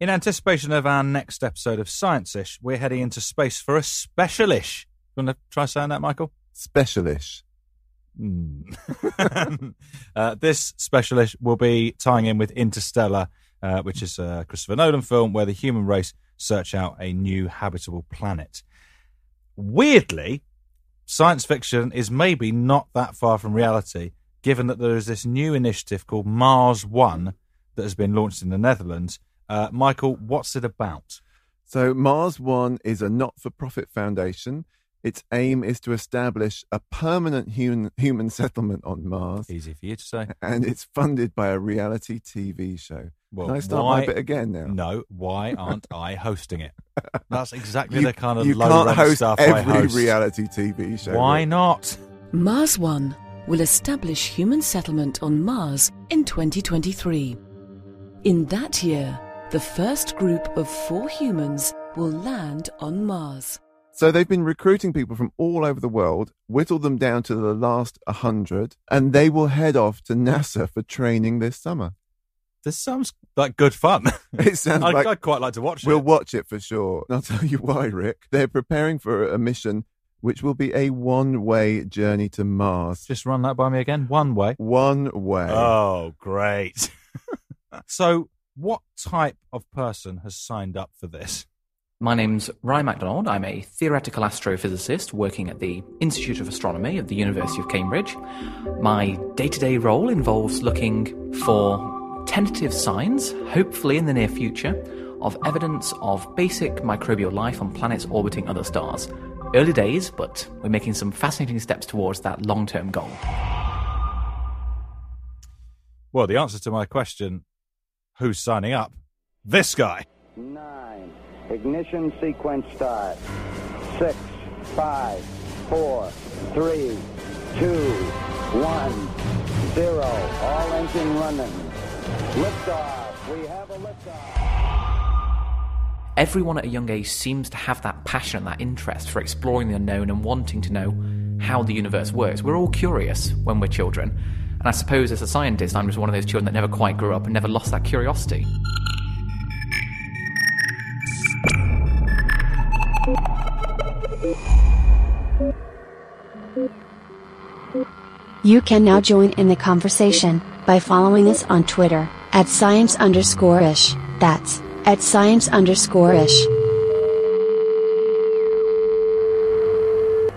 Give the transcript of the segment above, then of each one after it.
In anticipation of our next episode of Science Ish, we're heading into space for a specialish. You want to try saying that, Michael? Specialish. Hmm. uh, this specialish will be tying in with Interstellar, uh, which is a Christopher Nolan film where the human race search out a new habitable planet. Weirdly, science fiction is maybe not that far from reality, given that there is this new initiative called Mars One that has been launched in the Netherlands. Uh, Michael, what's it about? So, Mars One is a not for profit foundation. Its aim is to establish a permanent human, human settlement on Mars, Easy for you to say. and it's funded by a reality TV show. Well, Can I start why- my bit again now? No, why aren't I hosting it? That's exactly You, the kind of you low can't rent host stuff I every host. reality TV show. Why Rick. not? Mars One will establish human settlement on Mars in 2023. In that year, the first group of four humans will land on Mars. So they've been recruiting people from all over the world, whittled them down to the last 100, and they will head off to NASA for training this summer. This sounds like good fun. It sounds I'd, like I'd quite like to watch it. we'll watch it for sure. And I'll tell you why, Rick. They're preparing for a mission which will be a one way journey to Mars. Just run that by me again. One way. One way. Oh, great. so, what type of person has signed up for this? My name's Ryan MacDonald. I'm a theoretical astrophysicist working at the Institute of Astronomy at the University of Cambridge. My day to day role involves looking for tentative signs, hopefully in the near future, of evidence of basic microbial life on planets orbiting other stars. Early days, but we're making some fascinating steps towards that long term goal. Well, the answer to my question, who's signing up? This guy. Nine. Ignition sequence start. Six, five, four, three, two, one, zero. All engine running. Liftoff. We have a liftoff. everyone at a young age seems to have that passion and that interest for exploring the unknown and wanting to know how the universe works. We're all curious when we're children. And I suppose as a scientist, I'm just one of those children that never quite grew up and never lost that curiosity. You can now join in the conversation by following us on Twitter at science underscore ish. That's at science underscore ish.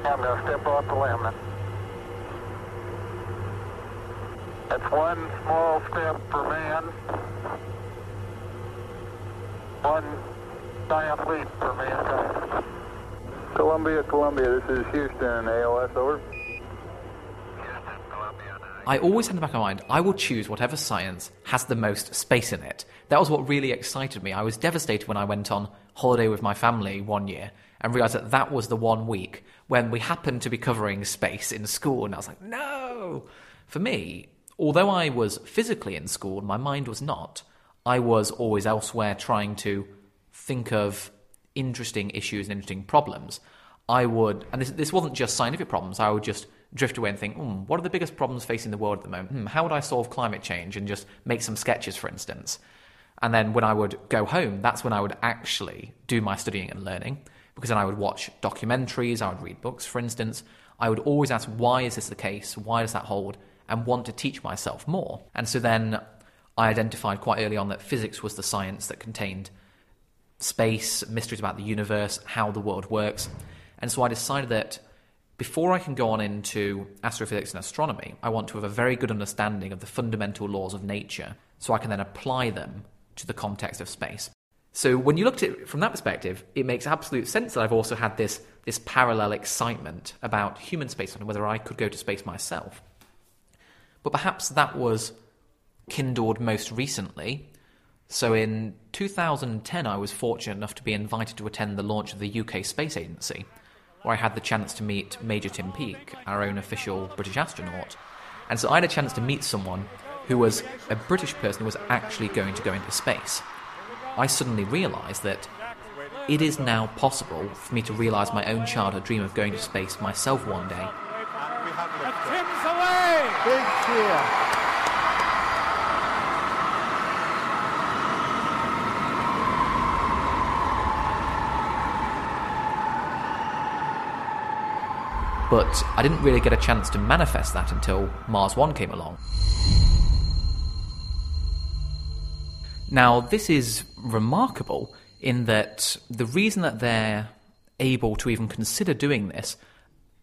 I'm going to step off the limb. That's one small step for man, one giant leap for mankind. Columbia, Columbia, this is Houston, AOS, over. Houston, Columbia, I always had in the back of my mind, I will choose whatever science has the most space in it. That was what really excited me. I was devastated when I went on holiday with my family one year and realised that that was the one week when we happened to be covering space in school. And I was like, no! For me, although I was physically in school, my mind was not. I was always elsewhere trying to think of interesting issues and interesting problems. I would, and this, this wasn't just scientific problems, I would just drift away and think, hmm, what are the biggest problems facing the world at the moment? Hmm, how would I solve climate change? And just make some sketches, for instance. And then when I would go home, that's when I would actually do my studying and learning, because then I would watch documentaries, I would read books, for instance. I would always ask, why is this the case? Why does that hold? And want to teach myself more. And so then I identified quite early on that physics was the science that contained space, mysteries about the universe, how the world works. And so I decided that before I can go on into astrophysics and astronomy, I want to have a very good understanding of the fundamental laws of nature so I can then apply them to the context of space. So when you looked at it from that perspective, it makes absolute sense that I've also had this, this parallel excitement about human space and whether I could go to space myself. But perhaps that was kindled most recently. So in 2010, I was fortunate enough to be invited to attend the launch of the UK Space Agency, where I had the chance to meet Major Tim Peake, our own official British astronaut. And so I had a chance to meet someone who was a British person who was actually going to go into space. I suddenly realised that it is now possible for me to realise my own childhood dream of going to space myself one day big cheer. But I didn't really get a chance to manifest that until Mars One came along. Now, this is remarkable in that the reason that they're able to even consider doing this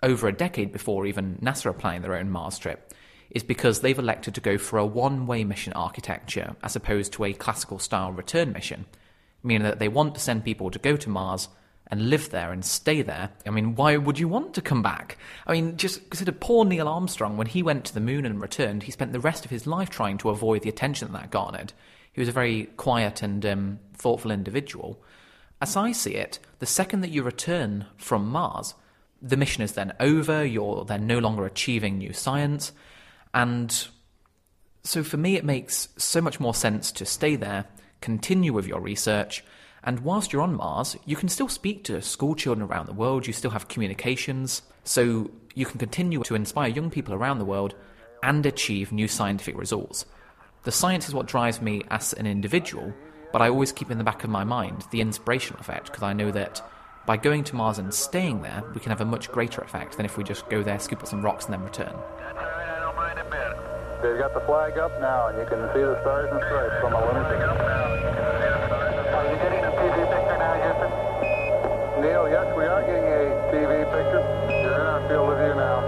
over a decade before even NASA are planning their own Mars trip is because they've elected to go for a one way mission architecture as opposed to a classical style return mission, meaning that they want to send people to go to Mars and live there and stay there. I mean, why would you want to come back? I mean, just consider poor Neil Armstrong when he went to the moon and returned, he spent the rest of his life trying to avoid the attention that that garnered. He was a very quiet and um, thoughtful individual. As I see it, the second that you return from Mars, the mission is then over, you're then no longer achieving new science, and so for me, it makes so much more sense to stay there, continue with your research, and whilst you're on Mars, you can still speak to school children around the world, you still have communications, so you can continue to inspire young people around the world and achieve new scientific results. The science is what drives me as an individual, but I always keep in the back of my mind the inspirational effect because I know that by going to Mars and staying there, we can have a much greater effect than if we just go there, scoop up some rocks, and then return. They've got the flag up now, and you can see the stars and stripes from the lunar. Are you getting a TV picture now, Houston? Neil, yes, we are getting a TV picture. You're in our field of view now.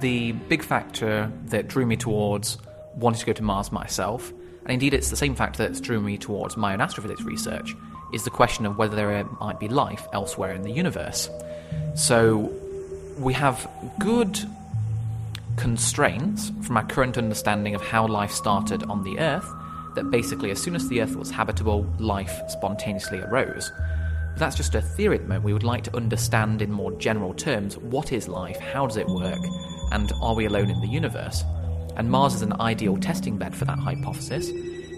The big factor that drew me towards wanting to go to Mars myself, and indeed it's the same factor that's drew me towards my own astrophysics research, is the question of whether there might be life elsewhere in the universe. So we have good constraints from our current understanding of how life started on the Earth, that basically, as soon as the Earth was habitable, life spontaneously arose. But that's just a theory at the moment. We would like to understand in more general terms what is life, how does it work, and are we alone in the universe? And Mars is an ideal testing bed for that hypothesis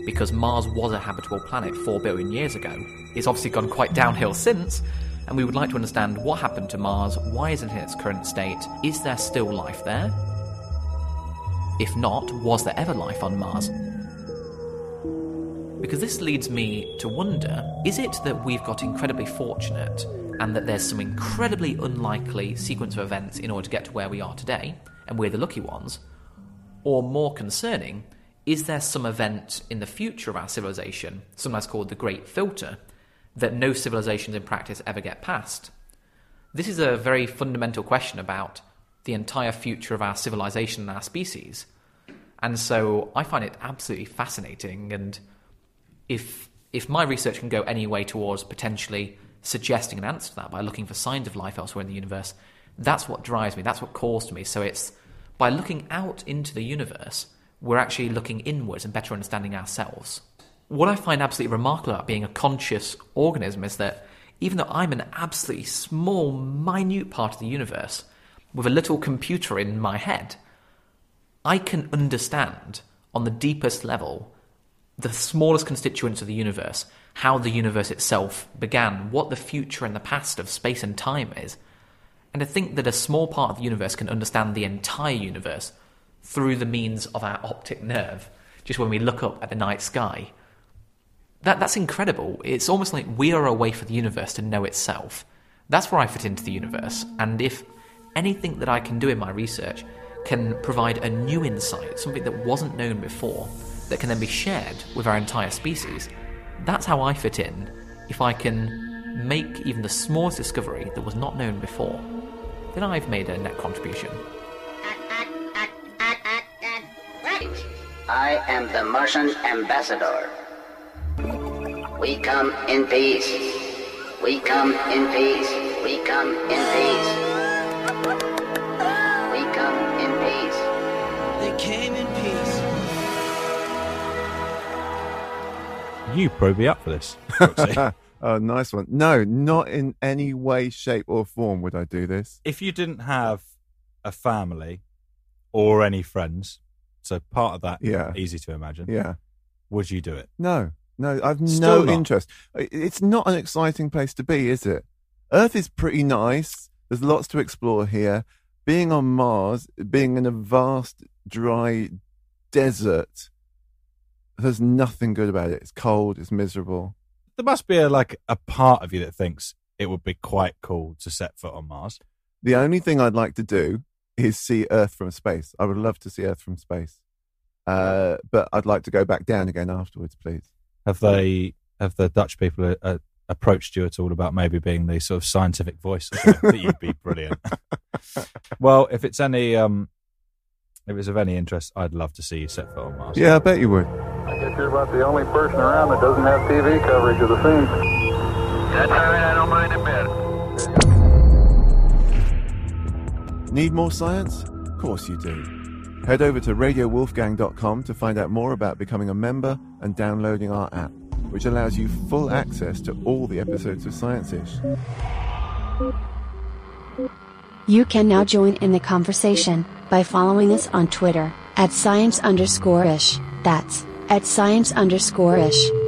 because Mars was a habitable planet 4 billion years ago. It's obviously gone quite downhill since, and we would like to understand what happened to Mars, why is it in its current state, is there still life there? If not, was there ever life on Mars? Because this leads me to wonder is it that we've got incredibly fortunate and that there's some incredibly unlikely sequence of events in order to get to where we are today, and we're the lucky ones? Or more concerning, is there some event in the future of our civilization, sometimes called the Great Filter, that no civilizations in practice ever get past? This is a very fundamental question about the entire future of our civilization and our species. And so I find it absolutely fascinating. And if, if my research can go any way towards potentially suggesting an answer to that by looking for signs of life elsewhere in the universe, that's what drives me, that's what calls to me. So it's by looking out into the universe, we're actually looking inwards and better understanding ourselves. What I find absolutely remarkable about being a conscious organism is that even though I'm an absolutely small, minute part of the universe, with a little computer in my head, I can understand on the deepest level the smallest constituents of the universe, how the universe itself began, what the future and the past of space and time is. And to think that a small part of the universe can understand the entire universe through the means of our optic nerve, just when we look up at the night sky, that, that's incredible. It's almost like we are a way for the universe to know itself. That's where I fit into the universe. And if anything that I can do in my research can provide a new insight, something that wasn't known before, that can then be shared with our entire species, that's how I fit in. If I can make even the smallest discovery that was not known before, then I've made a net contribution. I am the Martian ambassador. We come in peace. We come in peace. We come in peace. We come in peace. They came in peace. You probably up for this. Oh, nice one. No, not in any way, shape, or form would I do this. if you didn't have a family or any friends, so part of that, Yeah. easy to imagine, Yeah. would you do it? No, no, I've Still no not. interest. It's not an exciting place to be, is it? Earth is pretty nice. There's lots to explore here. Being on Mars, being in a vast, dry desert, there's nothing good about it. It's cold, it's miserable. There must be a like a part of you that thinks it would be quite cool to set foot on Mars. The only thing I'd like to do is see Earth from space. I would love to see Earth from space. Uh, but I'd like to go back down again afterwards, please. Have they have the Dutch people uh, uh, approached you at all about maybe being the sort of scientific voice? that you'd be brilliant. well, if it's any um, if it's of any interest, I'd love to see you set foot on Mars. Yeah, I bet you would. I guess you're about the only person around that doesn't have TV coverage of the scene. That's all right, I don't mind a bit. Need more science? Of course you do. Head over to radiowolfgang.com to find out more about becoming a member and downloading our app, which allows you full access to all the episodes of Science Ish. You can now join in the conversation by following us on Twitter at science underscore ish. That's at science underscore ish.